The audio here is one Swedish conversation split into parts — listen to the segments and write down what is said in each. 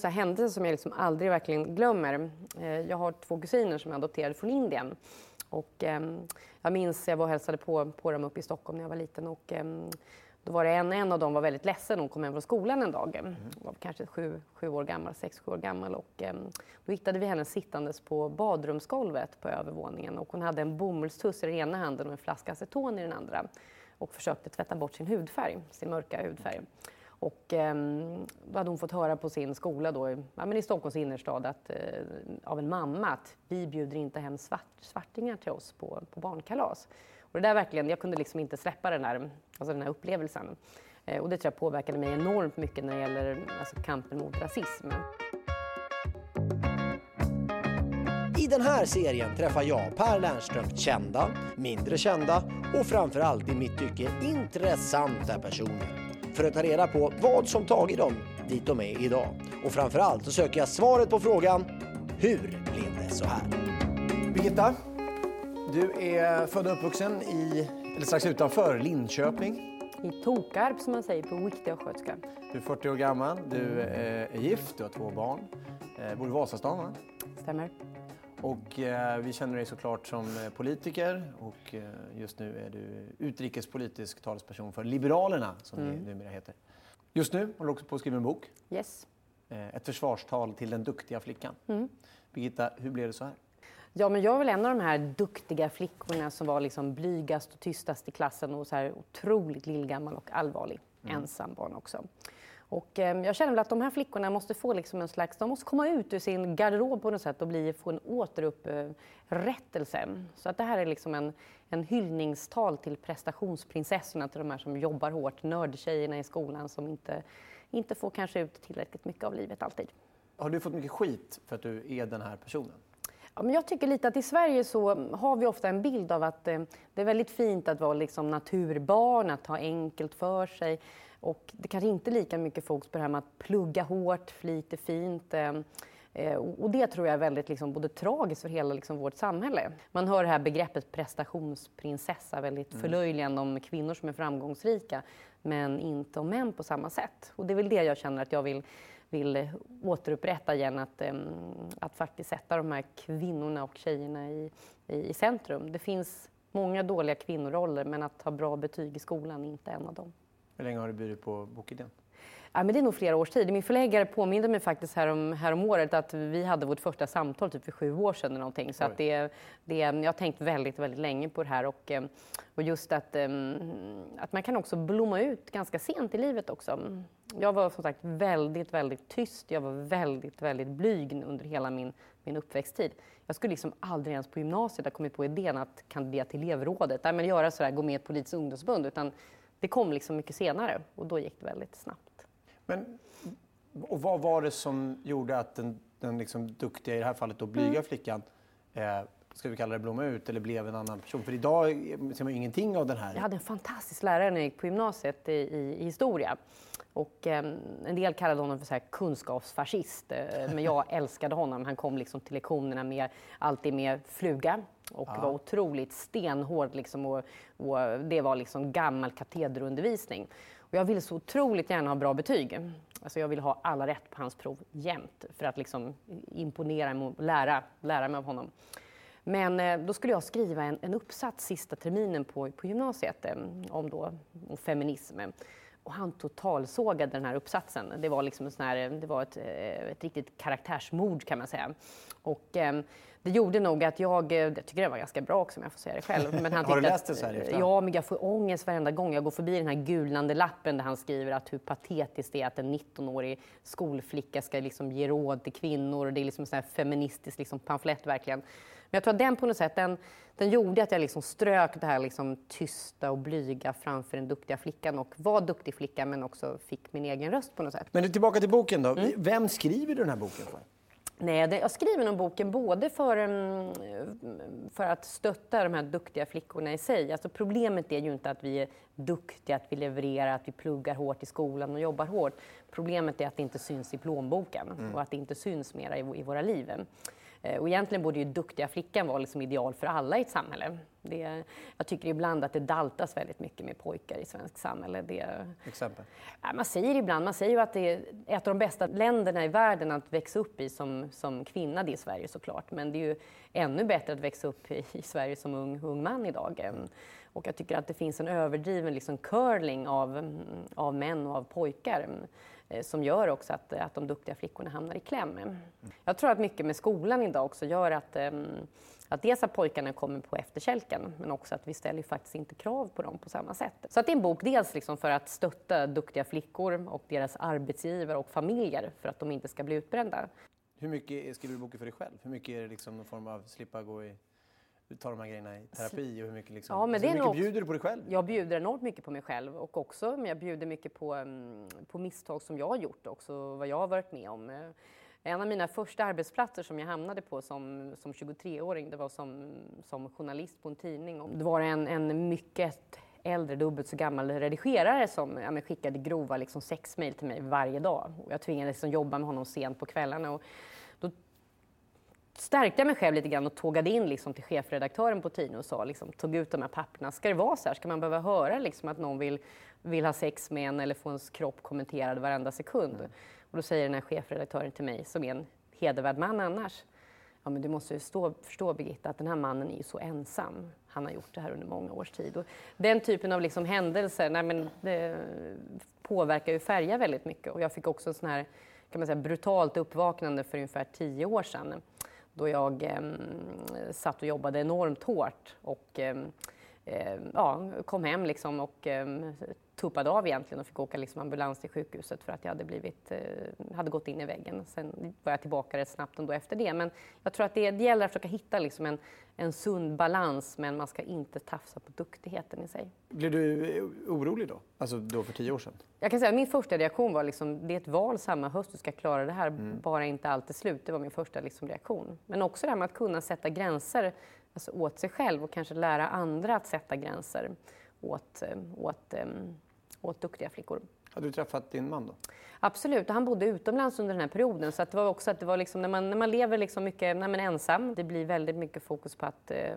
Så händelser som jag liksom aldrig verkligen glömmer. Eh, jag har två kusiner som är adopterade från Indien. Och, eh, jag minns jag var och hälsade på, på dem uppe i Stockholm när jag var liten. Och, eh, då var det en, en av dem var väldigt ledsen. Hon kom hem från skolan en dag. Hon var kanske sju, sju år gammal, sex, sju år gammal. Och, eh, då hittade vi henne sittandes på badrumsgolvet på övervåningen. Och hon hade en bomullstuss i den ena handen och en flaska aceton i den andra. Och försökte tvätta bort sin hudfärg, sin mörka hudfärg. Och eh, då hade hon fått höra på sin skola då, ja, men i Stockholms innerstad att, eh, av en mamma att vi bjuder inte hem svart, svartingar till oss på, på barnkalas. Och det där verkligen, jag kunde liksom inte släppa den, här, alltså den här upplevelsen. Eh, och det tror jag påverkade mig enormt mycket när det gäller alltså, kampen mot rasism. I den här serien träffar jag Per Lernström kända, mindre kända och framförallt i mitt tycke intressanta personer för att ta reda på vad som tagit dem dit de är idag. Och framförallt så söker jag svaret på frågan hur blev det så här? Birgitta, du är född och uppvuxen i, eller strax utanför Linköping. I Tokarp som man säger på riktig östgötska. Du är 40 år gammal, du är gift, du har två barn. Eh, bor i Vasastan va? Stämmer. Och eh, vi känner dig såklart som eh, politiker och eh, just nu är du utrikespolitisk talesperson för Liberalerna som mm. det numera heter. Just nu håller du också på att skriva en bok. Yes. Eh, ett försvarstal till den duktiga flickan. Mm. Birgitta, hur blev det så här? Ja, men jag är väl en av de här duktiga flickorna som var liksom blygast och tystast i klassen och så här otroligt lillgammal och allvarlig. Mm. Ensam barn också. Och eh, jag känner väl att de här flickorna måste få liksom en slags, de måste komma ut ur sin garderob på något sätt och bli, få en återupprättelse. Så att det här är liksom en, en hyllningstal till prestationsprinsessorna, till de här som jobbar hårt, nördtjejerna i skolan som inte, inte får kanske ut tillräckligt mycket av livet alltid. Har du fått mycket skit för att du är den här personen? Ja, men jag tycker lite att i Sverige så har vi ofta en bild av att eh, det är väldigt fint att vara liksom naturbarn, att ha enkelt för sig. Och det kanske inte är lika mycket fokus på det här med att plugga hårt, flit är fint. Eh, eh, och det tror jag är väldigt liksom, både tragiskt för hela liksom, vårt samhälle. Man hör det här begreppet prestationsprinsessa väldigt mm. förlöjligande om kvinnor som är framgångsrika, men inte om män på samma sätt. Och det är väl det jag känner att jag vill vill återupprätta igen, att, att faktiskt sätta de här kvinnorna och tjejerna i, i, i centrum. Det finns många dåliga kvinnoroller, men att ha bra betyg i skolan är inte en av dem. Hur länge har du burit på bokidén? Ja, men det är nog flera års tid. Min förläggare påminde mig faktiskt härom, härom året att vi hade vårt första samtal typ för sju år sedan. Eller någonting. Så att det, det, jag har tänkt väldigt, väldigt länge på det här. Och, eh, och just att, eh, att man kan också blomma ut ganska sent i livet också. Jag var som sagt väldigt, väldigt tyst. Jag var väldigt, väldigt blyg under hela min, min uppväxttid. Jag skulle liksom aldrig ens på gymnasiet ha kommit på idén att kandidera till elevrådet. Nej, men göra sådär, gå med i ett politiskt ungdomsförbund. Utan det kom liksom mycket senare och då gick det väldigt snabbt. Men, och vad var det som gjorde att den, den liksom duktiga, i det här fallet då blyga mm. flickan, eh, ska vi kalla det blomma ut eller blev en annan person? För idag ser man ingenting av den här. Jag hade en fantastisk lärare när jag gick på gymnasiet i, i, i historia. Och, eh, en del kallade honom för så här kunskapsfascist, eh, men jag älskade honom. Han kom liksom till lektionerna med, alltid med fluga och ja. var otroligt stenhård. Liksom, och, och, det var liksom gammal katederundervisning. Och jag ville så otroligt gärna ha bra betyg. Alltså jag ville ha alla rätt på hans prov jämt för att liksom imponera och lära, lära mig av honom. Men eh, då skulle jag skriva en, en uppsats sista terminen på, på gymnasiet eh, om, då, om feminism. Och han totalsågade den här uppsatsen. Det var, liksom en sån här, det var ett, eh, ett riktigt karaktärsmord kan man säga. Och, eh, det gjorde nog att jag, jag tycker det var ganska bra också om jag får säga det själv. Men han Har du läst det så här att, Ja, men jag får ångest varenda gång jag går förbi den här gulnande lappen där han skriver att hur patetiskt det är att en 19-årig skolflicka ska liksom ge råd till kvinnor och det är liksom en feministisk liksom pamflett verkligen. Men jag tror att den på något sätt, den, den gjorde att jag liksom strök det här liksom tysta och blyga framför den duktiga flickan och var duktig flicka men också fick min egen röst på något sätt. Men tillbaka till boken då. Mm. Vem skriver du den här boken för? Nej, jag skriver nog boken både för, för att stötta de här duktiga flickorna i sig. Alltså problemet är ju inte att vi är duktiga, att vi levererar, att vi pluggar hårt i skolan och jobbar hårt. Problemet är att det inte syns i plånboken mm. och att det inte syns mera i, i våra liv. Eh, och egentligen borde ju duktiga flickan vara liksom ideal för alla i ett samhälle. Det, jag tycker ibland att det daltas väldigt mycket med pojkar i svenskt samhälle. Det, Exempel? Man säger ibland, man säger ju att det är ett av de bästa länderna i världen att växa upp i som, som kvinna, det är Sverige såklart. Men det är ju ännu bättre att växa upp i, i Sverige som ung, ung man idag. Och jag tycker att det finns en överdriven liksom curling av, av män och av pojkar. Eh, som gör också att, att de duktiga flickorna hamnar i kläm. Jag tror att mycket med skolan idag också gör att, ehm, att dels att pojkarna kommer på efterkälken men också att vi ställer faktiskt inte krav på dem på samma sätt. Så att det är en bok dels liksom för att stötta duktiga flickor och deras arbetsgivare och familjer för att de inte ska bli utbrända. Hur mycket skriver du boken för dig själv? Hur mycket är det liksom någon form av slippa gå i tar de här grejerna i terapi och hur mycket, liksom, ja, men alltså, hur mycket bjuder du på dig själv? Jag bjuder enormt mycket på mig själv och också men jag bjuder mycket på, um, på misstag som jag har gjort också, vad jag har varit med om. En av mina första arbetsplatser som jag hamnade på som, som 23-åring, det var som, som journalist på en tidning. Det var en, en mycket äldre, dubbelt så gammal redigerare som ja, skickade grova liksom, sexmail till mig varje dag. Och jag tvingades liksom, jobba med honom sent på kvällarna. Och då stärkte jag mig själv lite grann och tågade in liksom till chefredaktören på tidningen och sa, liksom, tog ut de här papperna. Ska det vara så här? Ska man behöva höra liksom, att någon vill, vill ha sex med en eller få ens kropp kommenterad varenda sekund? Mm. Och då säger den här chefredaktören till mig, som är en hedervärd man annars, ja men du måste ju stå, förstå Birgitta att den här mannen är ju så ensam. Han har gjort det här under många års tid. Och den typen av liksom händelser nej men, påverkar ju Färja väldigt mycket. Och jag fick också en sån här kan man säga, brutalt uppvaknande för ungefär tio år sedan då jag eh, satt och jobbade enormt hårt och eh, ja, kom hem liksom och eh, tuppade av egentligen och fick åka liksom ambulans till sjukhuset för att jag hade, blivit, eh, hade gått in i väggen. Sen var jag tillbaka rätt snabbt ändå efter det. Men jag tror att det, det gäller att försöka hitta liksom en, en sund balans men man ska inte tafsa på duktigheten i sig. Blev du eh, orolig då? Alltså då för tio år sedan? Jag kan säga att min första reaktion var liksom, det är ett val samma höst, du ska klara det här, mm. bara inte allt är slut. Det var min första liksom reaktion. Men också det här med att kunna sätta gränser alltså åt sig själv och kanske lära andra att sätta gränser åt, eh, åt um, åt duktiga flickor. Hade du träffat din man då? Absolut, han bodde utomlands under den här perioden. Så det var också att det var liksom, när, man, när man lever liksom mycket nej, men ensam, det blir väldigt mycket fokus på att, eh,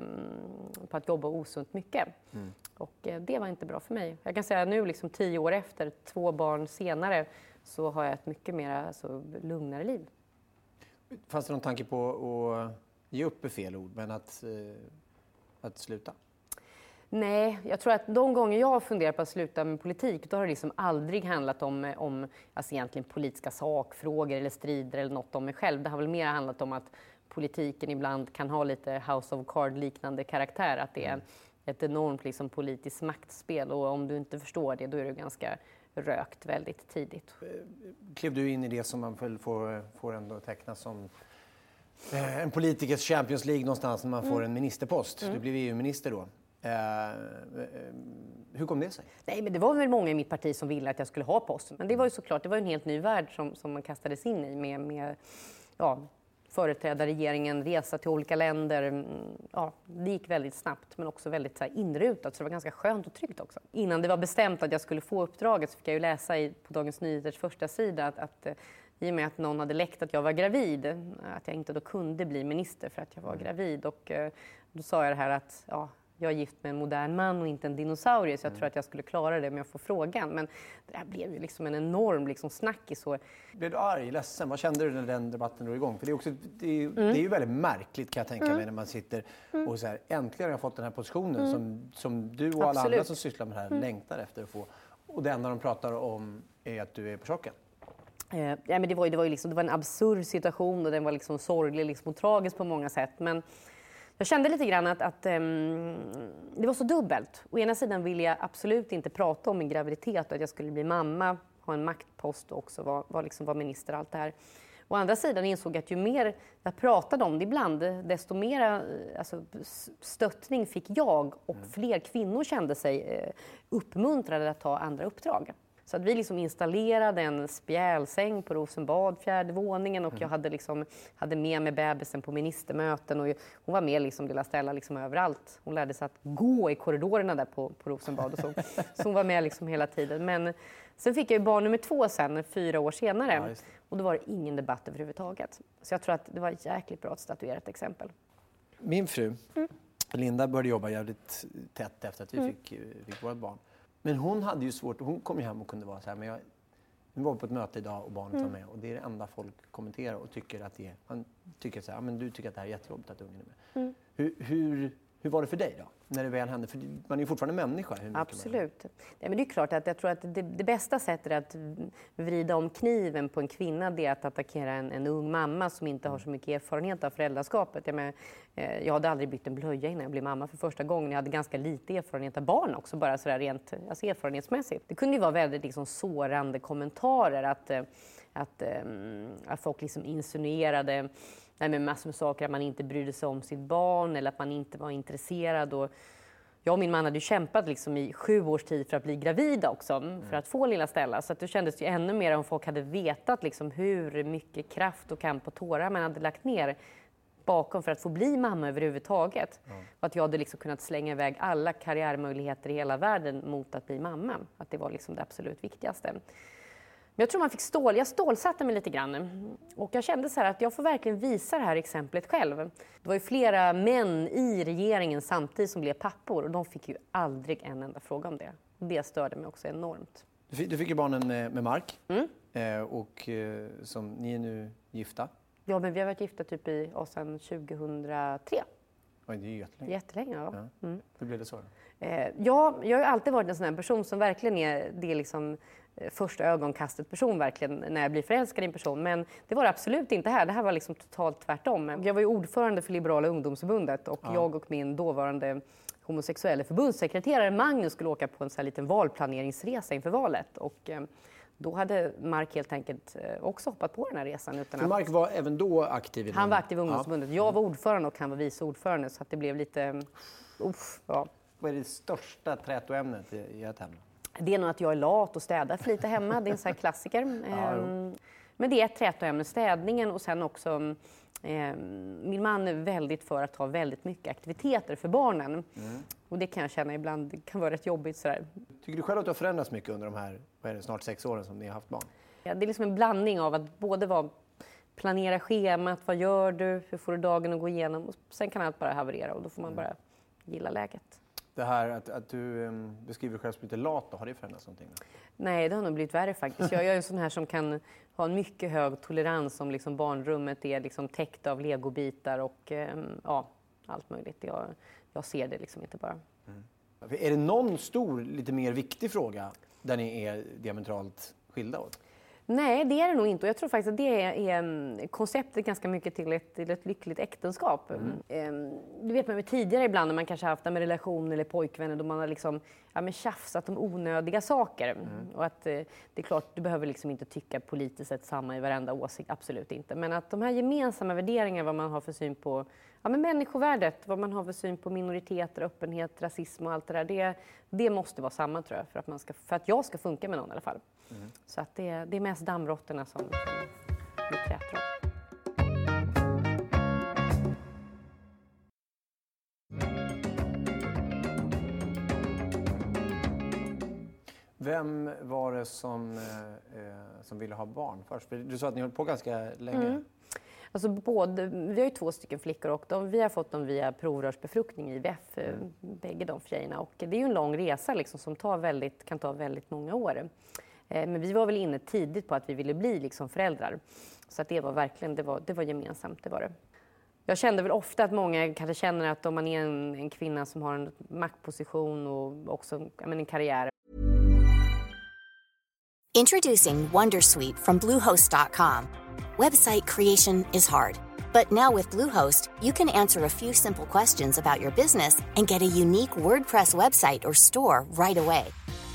på att jobba osunt mycket. Mm. Och eh, det var inte bra för mig. Jag kan säga nu, liksom, tio år efter, två barn senare, så har jag ett mycket mer alltså, lugnare liv. Fanns det någon tanke på att ge upp är fel ord, men att, eh, att sluta? Nej, jag tror att de gånger jag har funderat på att sluta med politik, då har det liksom aldrig handlat om, om alltså egentligen politiska sakfrågor eller strider eller något om mig själv. Det har väl mer handlat om att politiken ibland kan ha lite House of Card-liknande karaktär, att det är mm. ett enormt liksom, politiskt maktspel och om du inte förstår det, då är du ganska rökt väldigt tidigt. Eh, klev du in i det som man får, får ändå teckna som eh, en politikers Champions League någonstans när man får mm. en ministerpost. Mm. Du blev EU-minister då. Eh, eh, hur kom det sig? Nej, men det var väl många i mitt parti som ville att jag skulle ha posten. Men det var ju såklart, det var en helt ny värld som, som man kastades in i med, med ja, företräda regeringen, resa till olika länder. Mm, ja, det gick väldigt snabbt men också väldigt så här, inrutat så det var ganska skönt och tryggt också. Innan det var bestämt att jag skulle få uppdraget så fick jag ju läsa i, på Dagens Nyheters första sida att, att eh, i och med att någon hade läckt att jag var gravid, att jag inte då kunde bli minister för att jag var mm. gravid. Och då sa jag det här att ja, jag är gift med en modern man och inte en dinosaurie så jag mm. tror att jag skulle klara det om jag får frågan. Men det här blev ju liksom en enorm liksom snackis. Blev du arg, ledsen? Vad kände du när den debatten drog igång? För det är, också, det är, mm. det är ju väldigt märkligt kan jag tänka mm. mig när man sitter mm. och så här, äntligen har jag fått den här positionen mm. som, som du och alla Absolut. andra som sysslar med det här längtar efter att få. Och det enda de pratar om är att du är på chocken. Eh, ja, men det, var ju, det, var ju liksom, det var en absurd situation och den var liksom sorglig liksom, och tragisk på många sätt. Men jag kände lite grann att, att um, det var så dubbelt. Å ena sidan ville jag absolut inte prata om min graviditet och att jag skulle bli mamma, ha en maktpost och också vara var liksom var minister allt det här. Å andra sidan insåg jag att ju mer jag pratade om det ibland, desto mer eh, alltså, stöttning fick jag och mm. fler kvinnor kände sig eh, uppmuntrade att ta andra uppdrag. Så att vi liksom installerade en spjälsäng på Rosenbad, fjärde våningen och mm. jag hade, liksom, hade med mig bebisen på ministermöten och hon var med liksom, lilla Stella liksom överallt. Hon lärde sig att gå i korridorerna där på, på Rosenbad och så. så hon var med liksom hela tiden. Men sen fick jag ju barn nummer två sen, fyra år senare. Ja, och då var det ingen debatt överhuvudtaget. Så jag tror att det var jäkligt bra att statuera ett exempel. Min fru, mm. Linda, började jobba jävligt tätt efter att vi mm. fick, fick vårt barn. Men hon hade ju svårt, hon kom ju hem och kunde vara så här, men jag, vi var på ett möte idag och barnet mm. var med och det är det enda folk kommenterar och tycker att det är, man tycker så här, men du tycker att det här är jättejobbigt att ungen är med. Mm. Hur, hur, hur var det för dig då? När det väl händer? För man är ju fortfarande människa. Absolut. Ja, men det är klart att jag tror att det, det, bästa sättet att vrida om kniven på en kvinna det är att attackera en, en ung mamma som inte har så mycket erfarenhet av föräldraskapet. Jag, men, eh, jag hade aldrig bytt en blöja innan jag blev mamma för första gången. Jag hade ganska lite erfarenhet av barn också, bara sådär rent alltså erfarenhetsmässigt. Det kunde ju vara väldigt liksom, sårande kommentarer att, eh, att, ehm, att folk liksom insinuerade nej, med massor med saker, att man inte brydde sig om sitt barn eller att man inte var intresserad. Och jag och min man hade kämpat liksom i sju års tid för att bli gravida också, mm. för att få lilla Stella. Så att det kändes ju ännu mer om folk hade vetat liksom hur mycket kraft och kamp och tårar man hade lagt ner bakom för att få bli mamma överhuvudtaget. Mm. Och att jag hade liksom kunnat slänga iväg alla karriärmöjligheter i hela världen mot att bli mamma. Att det var liksom det absolut viktigaste. Men jag tror man fick stål, jag stålsatte mig lite grann. Och jag kände så att jag får verkligen visa det här exemplet själv. Det var ju flera män i regeringen samtidigt som blev pappor och de fick ju aldrig en enda fråga om det. Det störde mig också enormt. Du fick, du fick ju barnen med Mark mm. eh, och eh, som, ni är nu gifta. Ja, men vi har varit gifta typ i, och sedan 2003. Oj, det är ju jättelänge. Jättelänge, ja. ja. Mm. Hur blev det så? Då? Eh, ja, jag har alltid varit en sån här person som verkligen är det liksom Eh, första ögonkastet person verkligen när jag blir förälskad i en person. Men det var det absolut inte här. Det här var liksom totalt tvärtom. Jag var ju ordförande för Liberala ungdomsförbundet och ja. jag och min dåvarande homosexuella förbundssekreterare Magnus skulle åka på en sån här liten valplaneringsresa inför valet. Och, eh, då hade Mark helt enkelt eh, också hoppat på den här resan. Utan för Mark var även då aktiv? I han var aktiv i ungdomsförbundet. Ja. Jag var ordförande och han var vice ordförande så att det blev lite... Uff, ja. Vad är det största trätoämnet i ert hem? Det är nog att jag är lat och städar för lite hemma. Det är en sån klassiker. Ehm, men det är ett trätoämne, städningen och sen också eh, min man är väldigt för att ha väldigt mycket aktiviteter för barnen. Mm. Och det kan jag känna ibland kan vara rätt jobbigt. Sådär. Tycker du själv att du har förändrats mycket under de här det, snart sex åren som ni har haft barn? Ja, det är liksom en blandning av att både vara planera schemat, vad gör du, hur får du dagen att gå igenom? Och sen kan allt bara haverera och då får man mm. bara gilla läget. Det här att, att du um, beskriver dig själv som lite lat, då, har det förändrats någonting? Nej, det har nog blivit värre faktiskt. Jag, jag är en sån här som kan ha en mycket hög tolerans om liksom barnrummet är liksom täckt av legobitar och um, ja, allt möjligt. Jag, jag ser det liksom inte bara. Mm. Är det någon stor, lite mer viktig fråga där ni är diametralt skilda åt? Nej, det är det nog inte. Och jag tror faktiskt att det är, är mm, konceptet ganska mycket till ett, till ett lyckligt äktenskap. Mm. Ehm, det vet man ju tidigare ibland när man kanske haft med relationer eller pojkvänner då man har liksom, ja, men tjafsat om onödiga saker. Mm. Och att eh, det är klart, du behöver liksom inte tycka politiskt sett samma i varenda åsikt, absolut inte. Men att de här gemensamma värderingarna, vad man har för syn på ja, men människovärdet, vad man har för syn på minoriteter, öppenhet, rasism och allt det där. Det, det måste vara samma tror jag, för att, man ska, för att jag ska funka med någon i alla fall. Mm. Så att det, det är mest dammråttorna som, som träter om. Vem var det som, eh, eh som ville ha barn först? För du sa att ni höll på ganska länge. Mm. Alltså både, vi har ju två stycken flickor och de, vi har fått dem via provrörsbefruktning IVF, eh, mm. bägge de tjejerna. Och det är ju en lång resa liksom, som tar väldigt, kan ta väldigt många år. Eh, men vi var väl inne tidigt på att vi ville bli liksom föräldrar. Så att det var verkligen det var, det var gemensamt. Det var det. Jag kände väl ofta att många kanske känner att om man är en, en kvinna som har en maktposition och också men, en karriär Introducing Wondersuite from Bluehost.com. Website creation is hard, but now with Bluehost, you can answer a few simple questions about your business and get a unique WordPress website or store right away.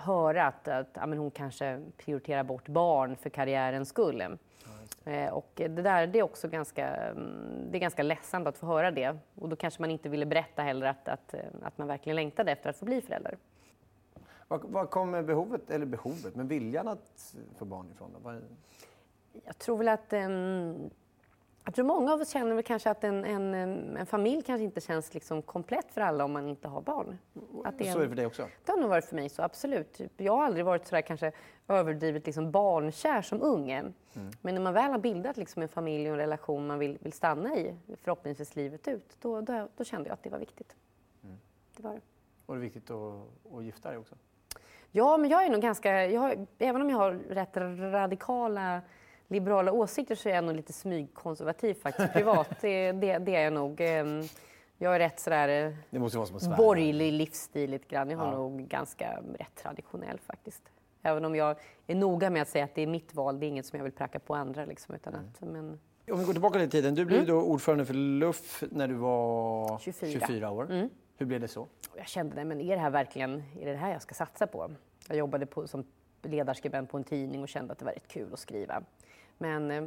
höra att, att ja, men hon kanske prioriterar bort barn för karriärens skull. Eh, och det där det är också ganska, mm, det är ganska ledsamt att få höra det. Och då kanske man inte ville berätta heller att, att, eh, att man verkligen längtade efter att få bli förälder. Var, var kommer behovet, eller behovet, men viljan att få barn ifrån? Vad- Jag tror väl att... ehm, jag tror många av oss känner väl kanske att en, en, en familj kanske inte känns liksom komplett för alla om man inte har barn. Att det är Så är det för dig också? Det har nog varit för mig så, absolut. Typ, Jag har aldrig varit sådär kanske överdrivet liksom barnkär som ung. Mm. Men när man väl har bildat liksom en familj och en relation man vill, vill stanna i, förhoppningsvis livet ut, då, då, då kände jag att det var viktigt. Mm. Det var det. Och det är viktigt att, att gifta dig också? Ja, men jag är nog ganska... Jag även om jag har rätt radikala liberala åsikter så är jag nog lite smygkonservativ faktiskt privat. Det, det, det är jag nog. Ehm, Jag är rätt sådär eh, Det måste vara som borgerlig livsstil lite grann. Jag har Ja. nog ganska rätt traditionell faktiskt. Även om jag är noga med att säga att det är mitt val, det är inget som jag vill pracka på andra. Liksom, utan Mm. att, men, Om vi går tillbaka lite i tiden. Du blev då ordförande för LUF när du var 24. 24 år. Hur blev det så? Jag kände, nej, men är det här verkligen är det, det här jag ska satsa på? Jag jobbade på, som ledarskribent på en tidning och kände att det var rätt kul att skriva. Men eh,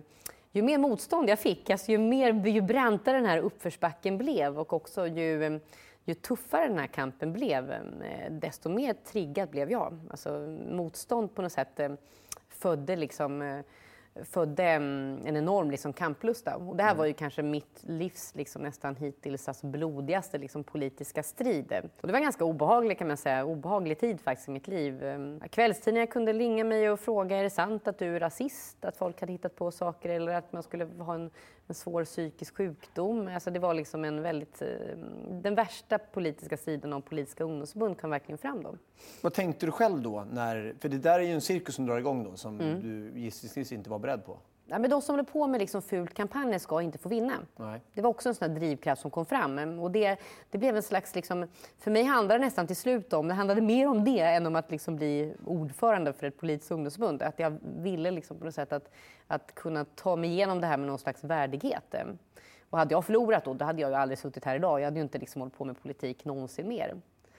ju mer motstånd jag fick, alltså ju, mer, ju brantare den här uppförsbacken blev och också ju, eh, ju tuffare den här kampen blev, eh, desto mer triggad blev jag. Alltså, motstånd på något sätt födde liksom födde mm, en enorm liksom, kamplusta. Och det här var ju kanske mitt livs liksom, nästan hittills alltså, blodigaste liksom, politiska strid. Och det var en ganska obehaglig, kan man säga, obehaglig tid faktiskt i mitt liv. Ehm, Kvällstidningar kunde ringa mig och fråga är det sant att du är rasist? Att folk hade hittat på saker eller att man skulle ha en, en svår psykisk sjukdom. Alltså, det var liksom en väldigt... eh, Den värsta politiska sidan av politiska ungdomsförbund kom verkligen fram då. Vad tänkte du själv då? När, för det där är ju en cirkus som drar igång då som Mm. du gissningsvis inte var beredd på. Ja, men de som håller på med liksom fult kampanjer ska inte få vinna. Nej. Det var också en sån drivkraft som kom fram. Och det, det blev en slags, liksom, för mig handlade det nästan till slut om, det handlade mer om det än om att liksom bli ordförande för ett politiskt ungdomsförbund. Att jag ville liksom på något sätt att, att kunna ta mig igenom det här med någon slags värdighet. Och hade jag förlorat då, då hade jag ju aldrig suttit här idag. Jag hade ju inte liksom hållit på med politik någonsin mer.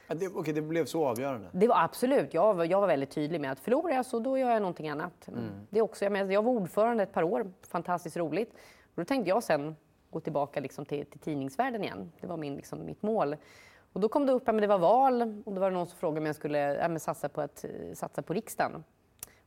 Ja, det, okej, det blev så avgörande. Det var absolut. Jag var, jag var väldigt tydlig med att förlorar jag så då gör jag någonting annat. Det är också, jag, menar, jag var ordförande ett par år, fantastiskt roligt. Och då tänkte jag sen gå tillbaka liksom till, till tidningsvärlden igen. Det var min, liksom, mitt mål. Och då kom det upp, ja, men det var val och då var det någon som frågade om jag skulle ja, satsa, på att, eh, satsa på riksdagen.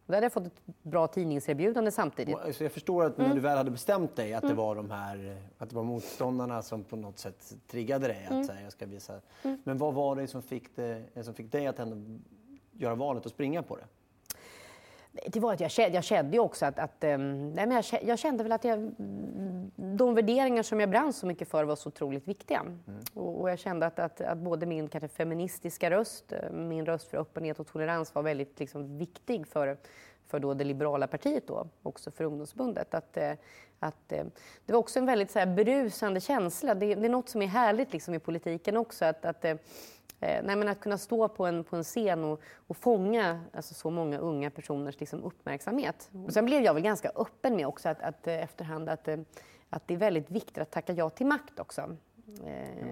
Då hade jag fått ett bra tidningserbjudande samtidigt. Så jag förstår att när Mm. du väl hade bestämt dig att det var de här, att det var motståndarna som på något sätt triggade dig Mm. att säga, jag ska visa. Men vad var det som fick, det, som fick dig att ändå göra valet och springa på det? Det var att jag kände, jag kände ju också att, att ehm, nej men jag, kä- jag kände väl att jag, de värderingar som jag brann så mycket för var så otroligt viktiga. Och, och jag kände att, att, att både min kanske feministiska röst, eh, min röst för öppenhet och tolerans var väldigt liksom, viktig för, för då det liberala partiet då, också för ungdomsförbundet. Att, eh, att, eh, det var också en väldigt så här, berusande känsla. Det, det är något som är härligt liksom, i politiken också. Att, att, eh, nej, men att kunna stå på en, på en scen och, och fånga alltså, så många unga personers liksom, uppmärksamhet. Och sen blev jag väl ganska öppen med också att, att eh, efterhand att, eh, att det är väldigt viktigt att tacka ja till makt också. Eh,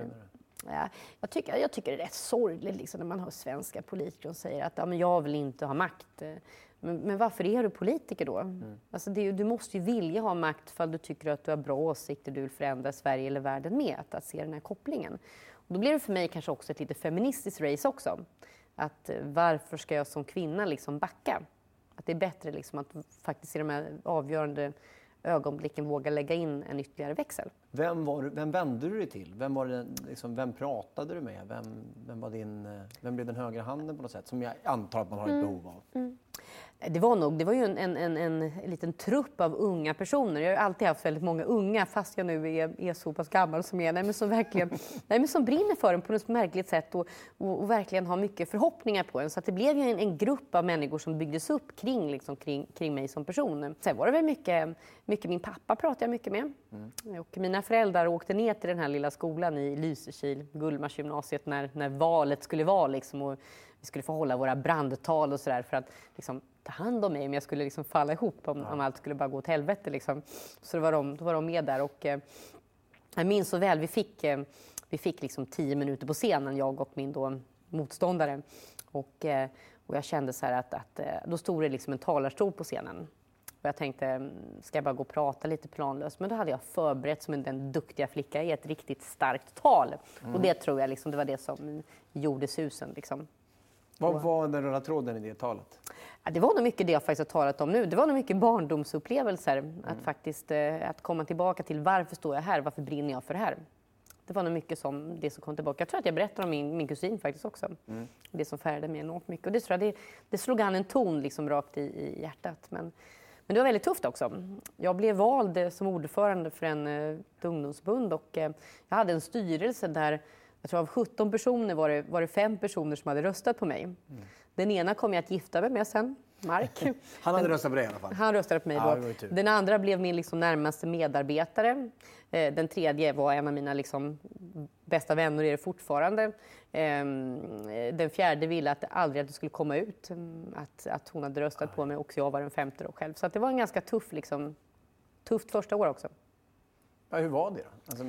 ja, jag, tycker, jag tycker det är rätt sorgligt liksom, när man hör svenska politiker som säger att ja, men jag vill inte ha makt. Eh, Men, men varför är du politiker då? Alltså det, du måste ju vilja ha makt för att du tycker att du har bra åsikter, du vill förändra Sverige eller världen med, att, att se den här kopplingen. Då blev det för mig kanske också ett lite feministiskt race också. Att eh, varför ska jag som kvinna liksom backa? Att det är bättre liksom att faktiskt i de här avgörande ögonblicken våga lägga in en ytterligare växel. Vem, var, vem vände du dig till? Vem, var det, liksom, vem pratade du med? Vem, vem, var din, eh, vem blev den högra handen på något sätt? Som jag antar att man har ett mm. behov av. Mm. Det var nog, det var ju en, en, en, en, liten trupp av unga personer. Jag har alltid haft väldigt många unga, fast jag nu är, är så pass gammal som jag är, nej, men som verkligen nej, men som brinner för en på något märkligt sätt och, och, och, verkligen har mycket förhoppningar på en. Så det blev ju en, en grupp av människor som byggdes upp kring, liksom, kring, kring mig som person. Sen var det väl mycket, mycket min pappa pratade jag mycket med. Mm. Och mina föräldrar åkte ner till den här lilla skolan i Lysekil, Gullmarsgymnasiet, när, när valet skulle vara. Liksom, och vi skulle få hålla våra brandtal och sådär för att liksom, ta hand om mig om jag skulle liksom falla ihop, om, ja. om allt skulle bara gå åt helvete. Liksom. Så då var, de, då var de med där. Och, eh, jag minns så väl, vi fick, eh, vi fick liksom tio minuter på scenen, jag och min då motståndare. Och, eh, och jag kände så att, att eh, då stod det liksom en talarstol på scenen. Och jag tänkte, mm, ska jag bara gå och prata lite planlöst? Men då hade jag förberett som den duktiga flicka i ett riktigt starkt tal. Mm. Och det tror jag liksom, det var det som gjorde susen. Liksom. Vad var den röda tråden i det talet? Ja, det var nog mycket det jag faktiskt har talat om nu. Det var nog mycket barndomsupplevelser. Mm. Att faktiskt eh, att komma tillbaka till varför står jag här? Varför brinner jag för det här? Det var nog mycket som det som kom tillbaka. Jag tror att jag berättar om min, min kusin faktiskt också. Mm. Det som färgade mig enormt mycket. Och det, tror jag, det, det slog an en ton liksom rakt i, i hjärtat. Men, men det var väldigt tufft också. Jag blev vald som ordförande för en uh, ungdomsbund och jag hade en styrelse där jag tror av 17 personer var det, var det fem personer som hade röstat på mig. Mm. Den ena kom jag att gifta mig med sen, Mark. Han hade röstat på dig i alla fall? Han röstade på mig ja, då. Den andra blev min liksom närmaste medarbetare. Eh, den tredje var en av mina liksom bästa vänner, är det fortfarande. Ehm, den fjärde ville att aldrig att det skulle komma ut mm, att, att hon hade röstat på mig och jag var den femte då själv. Så det var en ganska tuff, liksom, tufft första år också. Ja, hur var det då? Alltså...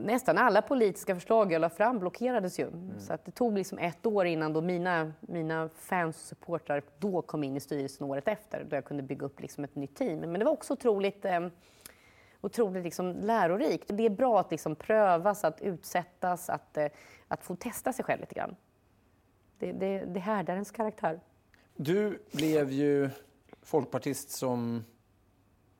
Nästan alla politiska förslag jag la fram blockerades ju. Mm. Så att det tog liksom ett år innan då mina, mina fans och supportrar då kom in i styrelsen året efter, då jag kunde bygga upp liksom ett nytt team. Men det var också otroligt, eh, otroligt liksom lärorikt. Det är bra att liksom prövas, att utsättas, att, eh, att få testa sig själv lite grann. Det, det, det härdar ens karaktär. Du blev ju folkpartist som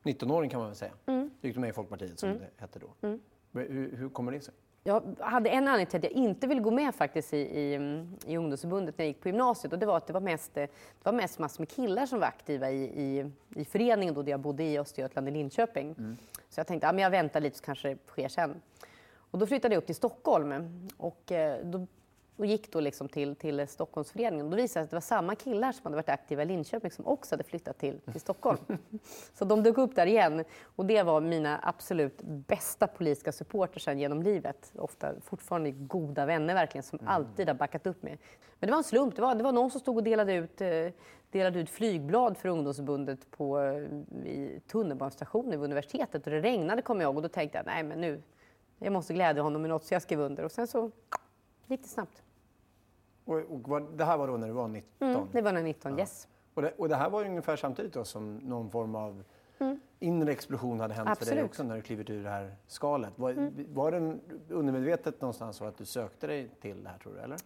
19-åring kan man väl säga. Mm. gick du med i Folkpartiet som mm. det hette då. Mm. Hur, hur kommer det sig? Jag hade en anledning till att jag inte ville gå med faktiskt i, i, i ungdomsförbundet när jag gick på gymnasiet och det var att det var mest, det var mest massor med killar som var aktiva i, i, i föreningen då där jag bodde i Östergötland i Linköping. Mm. Så jag tänkte att ja, jag väntar lite så kanske det sker sen. Och då flyttade jag upp till Stockholm och eh, då och gick då liksom till, till Stockholmsföreningen. Då visade det sig att det var samma killar som hade varit aktiva i Linköping som också hade flyttat till, till Stockholm. så de dök upp där igen. Och det var mina absolut bästa politiska supporter sen genom livet. Ofta fortfarande goda vänner verkligen, som mm. alltid har backat upp mig. Men det var en slump. Det var, det var någon som stod och delade ut, eh, delade ut flygblad för ungdomsförbundet på, eh, i tunnelbanestationen vid universitetet. Och det regnade kommer jag ihåg och då tänkte jag, nej men nu, jag måste glädja honom med något så jag skrev under. Och sen så gick det snabbt. Och, och, det här var då när du var 19? Mm, det var när 19, ja. yes. Och det, och det, här var ungefär samtidigt då som någon form av mm. inre explosion hade hänt Absolut. för dig också när du klivit ur det här skalet. Var, mm. var det undermedvetet någonstans så att du sökte dig till det här tror du? Eller?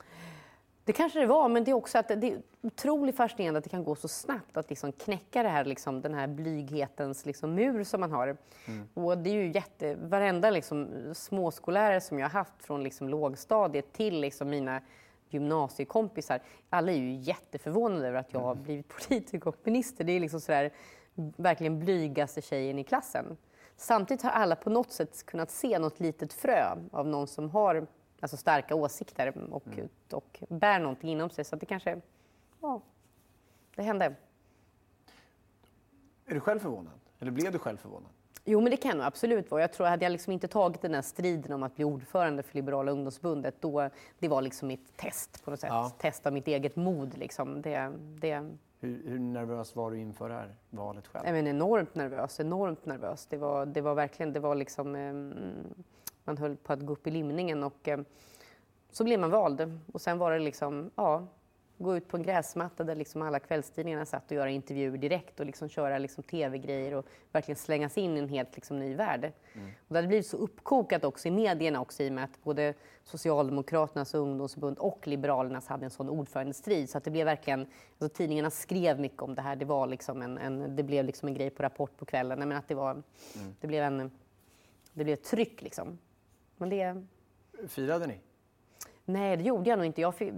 Det kanske det var, men det är också att det är otroligt fascinerande att det kan gå så snabbt att liksom knäcka det här, liksom, den här blyghetens liksom, mur som man har. Mm. Och det är ju jätte... Varenda liksom, småskollärare som jag har haft från liksom, lågstadiet till liksom, mina gymnasiekompisar, alla är ju jätteförvånade över att jag har mm. blivit politiker och minister. Det är liksom sådär, verkligen blygaste tjejen i klassen. Samtidigt har alla på något sätt kunnat se något litet frö av någon som har alltså starka åsikter och, mm. och bär någonting inom sig. Så det kanske, ja, det hände. Är du själv förvånad? Eller blev du själv förvånad? Jo, men det kan nog absolut vara. Jag tror att jag liksom inte tagit den här striden om att bli ordförande för Liberala ungdomsbundet, då, det var liksom mitt test på något sätt. Ja. Testa mitt eget mod. Liksom. Det, det... Hur, hur, nervös var du inför det här valet själv? Jag men enormt nervös, enormt nervös. Det var, det var verkligen, det var liksom, eh, man höll på att gå upp i limningen och eh, så blev man vald. Och sen var det liksom, ja, gå ut på en gräsmatta där liksom alla kvällstidningarna satt och göra intervjuer direkt och liksom köra liksom tv-grejer och verkligen slängas in i en helt liksom ny värld. Mm. Och det hade blivit så uppkokat också i medierna också i och med att både Socialdemokraternas ungdomsförbund och Liberalernas hade en sån ordförandestrid så att det blev verkligen, alltså tidningarna skrev mycket om det här. Det var liksom en, en det blev liksom en grej på Rapport på kvällen. Men att det var, mm. det blev en, det blev ett tryck liksom. Men det... Firade ni? Nej, det gjorde jag nog inte. Jag fick,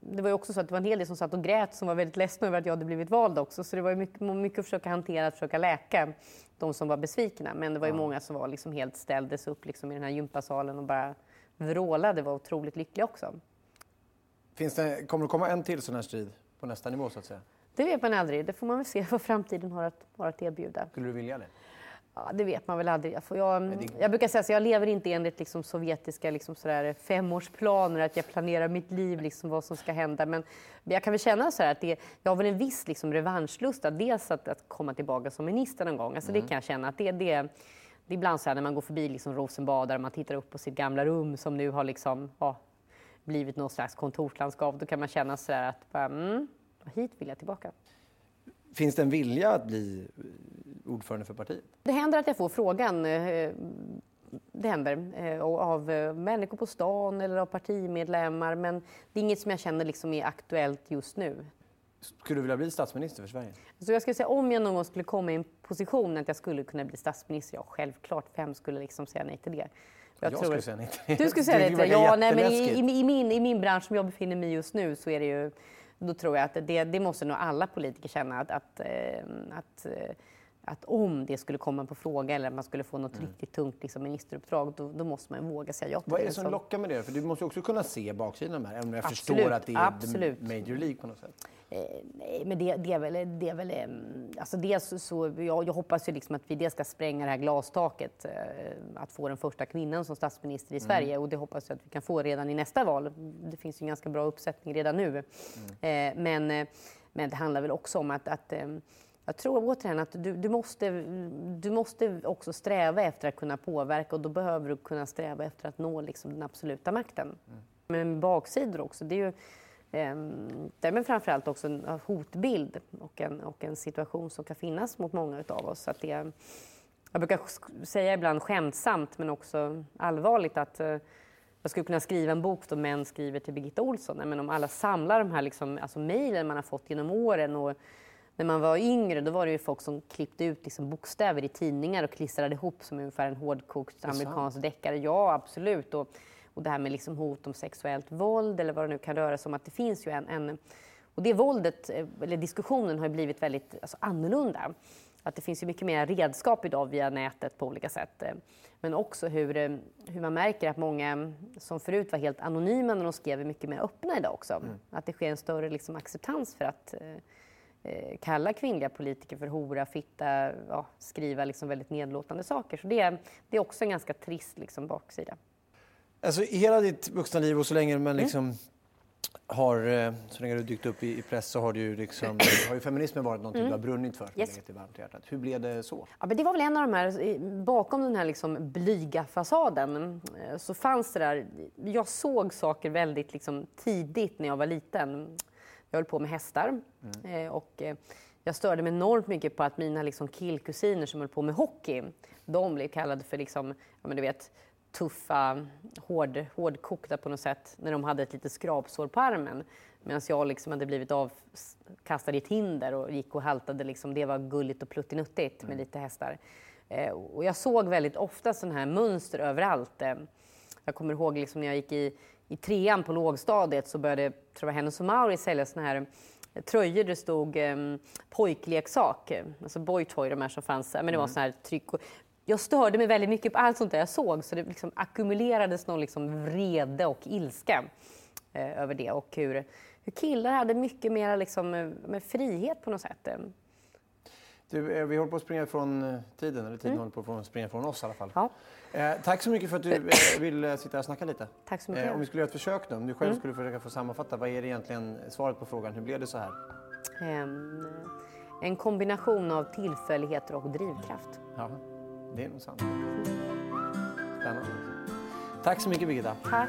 det var ju också så att det var en hel del som satt och grät som var väldigt ledsna över att jag hade blivit vald också. Så det var mycket, mycket att försöka hantera, att försöka läka de som var besvikna. Men det var ju ja. många som var liksom helt ställdes upp liksom i den här gympasalen och bara vrålade. var otroligt lyckliga också. Finns det, kommer det komma en till sån här strid på nästa nivå så att säga? Det vet man aldrig. Det får man väl se vad framtiden har att, har att erbjuda. Skulle du vilja det? Ja, det vet man väl aldrig. Jag, jag brukar säga att jag lever inte enligt liksom sovjetiska liksom sådär femårsplaner, att jag planerar mitt liv, liksom vad som ska hända. Men jag kan väl känna så att det, jag har väl en viss liksom revanschlust, dels att, att komma tillbaka som minister någon gång. Alltså mm. Det kan jag känna att det, det, det är ibland så här när man går förbi liksom Rosenbad och man tittar upp på sitt gamla rum som nu har liksom, ja, blivit något slags kontorslandskap, då kan man känna så att bara, mm, hit vill jag tillbaka. Finns det en vilja att bli ordförande för partiet? Det händer att jag får frågan. Eh, det händer. Eh, av eh, människor på stan eller av partimedlemmar. Men det är inget som jag känner liksom är aktuellt just nu. Skulle du vilja bli statsminister för Sverige? Så jag skulle säga, om jag någon gång skulle komma i en position att jag skulle kunna bli statsminister, ja självklart, vem skulle liksom säga nej till det? Jag, jag skulle säga nej till det. Du skulle säga nej till det? Ja, nej, men i, i, min, i min bransch som jag befinner mig just nu så är det ju, då tror jag att det, det måste nog alla politiker känna att, att, eh, att eh, att om det skulle komma på fråga eller man skulle få något mm. riktigt tungt liksom, ministeruppdrag, då, då, måste man våga säga ja till Vad är det som lockar med det? För du måste också kunna se baksidan av det här, även om jag absolut, förstår att det är absolut. Major League på något sätt. Eh, nej, men det, det, är väl... Det är väl eh, alltså dels så, så jag, jag, hoppas ju liksom att vi det ska spränga det här glastaket, eh, att få den första kvinnan som statsminister i mm. Sverige och det hoppas jag att vi kan få redan i nästa val. Det finns ju en ganska bra uppsättning redan nu. Mm. Eh, men, men det handlar väl också om att, att jag tror återigen att du, du, måste, du måste också sträva efter att kunna påverka och då behöver du kunna sträva efter att nå liksom den absoluta makten. Mm. Men baksidor också. Det är ju eh, är framförallt också en hotbild och en, och en situation som kan finnas mot många av oss. Att det, jag brukar säga ibland skämtsamt men också allvarligt att eh, jag skulle kunna skriva en bok då män skriver till Birgitta Olsson. Men om alla samlar de här liksom, alltså mejlen man har fått genom åren och när man var yngre då var det ju folk som klippte ut liksom bokstäver i tidningar och klistrade ihop som ungefär en hårdkokt amerikansk deckare. Ja, absolut. Och, och det här med liksom hot om sexuellt våld eller vad det nu kan röra sig om. Att det finns ju en, en och det våldet, eh, eller diskussionen har blivit väldigt alltså, annorlunda. Att det finns ju mycket mer redskap idag via nätet på olika sätt. Men också hur, eh, hur man märker att många som förut var helt anonyma när de skrev är mycket mer öppna idag också. Mm. Att det sker en större liksom, acceptans för att eh, eh, kalla kvinnliga politiker för hora, fitta, ja, skriva liksom väldigt nedlåtande saker. Så det, är, det är också en ganska trist liksom, baksida. Alltså i hela ditt vuxna liv och så länge man mm. liksom mm. har, eh, så länge du dykt upp i, i press så har, du liksom, har ju feminismen varit något mm. du har brunnit för, yes. till varmt hjärtat. Hur blev det så? Ja, men det var väl en av de här, bakom den här liksom blyga fasaden eh, så fanns det där, jag såg saker väldigt liksom tidigt när jag var liten. Jag höll på med hästar. Mm. och eh, jag störde mig enormt mycket på att mina liksom, killkusiner som höll på med hockey, de blev kallade för liksom, ja, men du vet, tuffa, hård, hårdkokta på något sätt när de hade ett litet skrapsår på armen. Medan jag liksom hade blivit avkastad i ett hinder och gick och haltade. Liksom, det var gulligt och pluttinuttigt med mm. lite hästar. Eh, och jag såg väldigt ofta sådana här mönster överallt. Eh, jag kommer ihåg liksom när jag gick i i trean på lågstadiet så började tror jag, Hennes och Mauritz sälja såna här eh, tröjor där det stod um, pojkleksak, alltså boytoy, de här som fanns, men det var mm. sån här tryck. Jag störde mig väldigt mycket på allt sånt där jag såg så det liksom ackumulerades någon liksom vrede och ilska eh, över det och hur, hur killar hade mycket mer liksom, eh, frihet på något sätt. Du, eh, vi håller på att springa ifrån tiden, eller tiden mm. håller på att springa ifrån oss i alla fall. Ja. Eh, tack så mycket för att du eh, vill eh, sitta och snacka lite. Tack så mycket. Eh, om vi skulle göra ett försök nu, om du själv mm. skulle försöka få sammanfatta, vad är det egentligen svaret på frågan, hur blev det så här? Um, en kombination av tillfälligheter och drivkraft. Ja, det är nog sant. Spännande. Tack så mycket Birgitta. Tack.